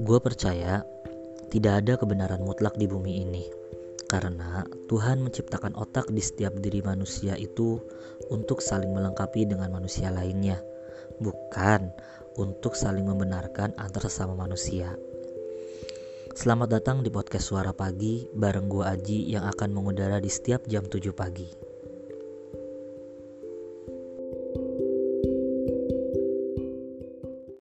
Gue percaya tidak ada kebenaran mutlak di bumi ini, karena Tuhan menciptakan otak di setiap diri manusia itu untuk saling melengkapi dengan manusia lainnya, bukan untuk saling membenarkan antar sesama manusia. Selamat datang di podcast Suara Pagi bareng gue Aji yang akan mengudara di setiap jam 7 pagi.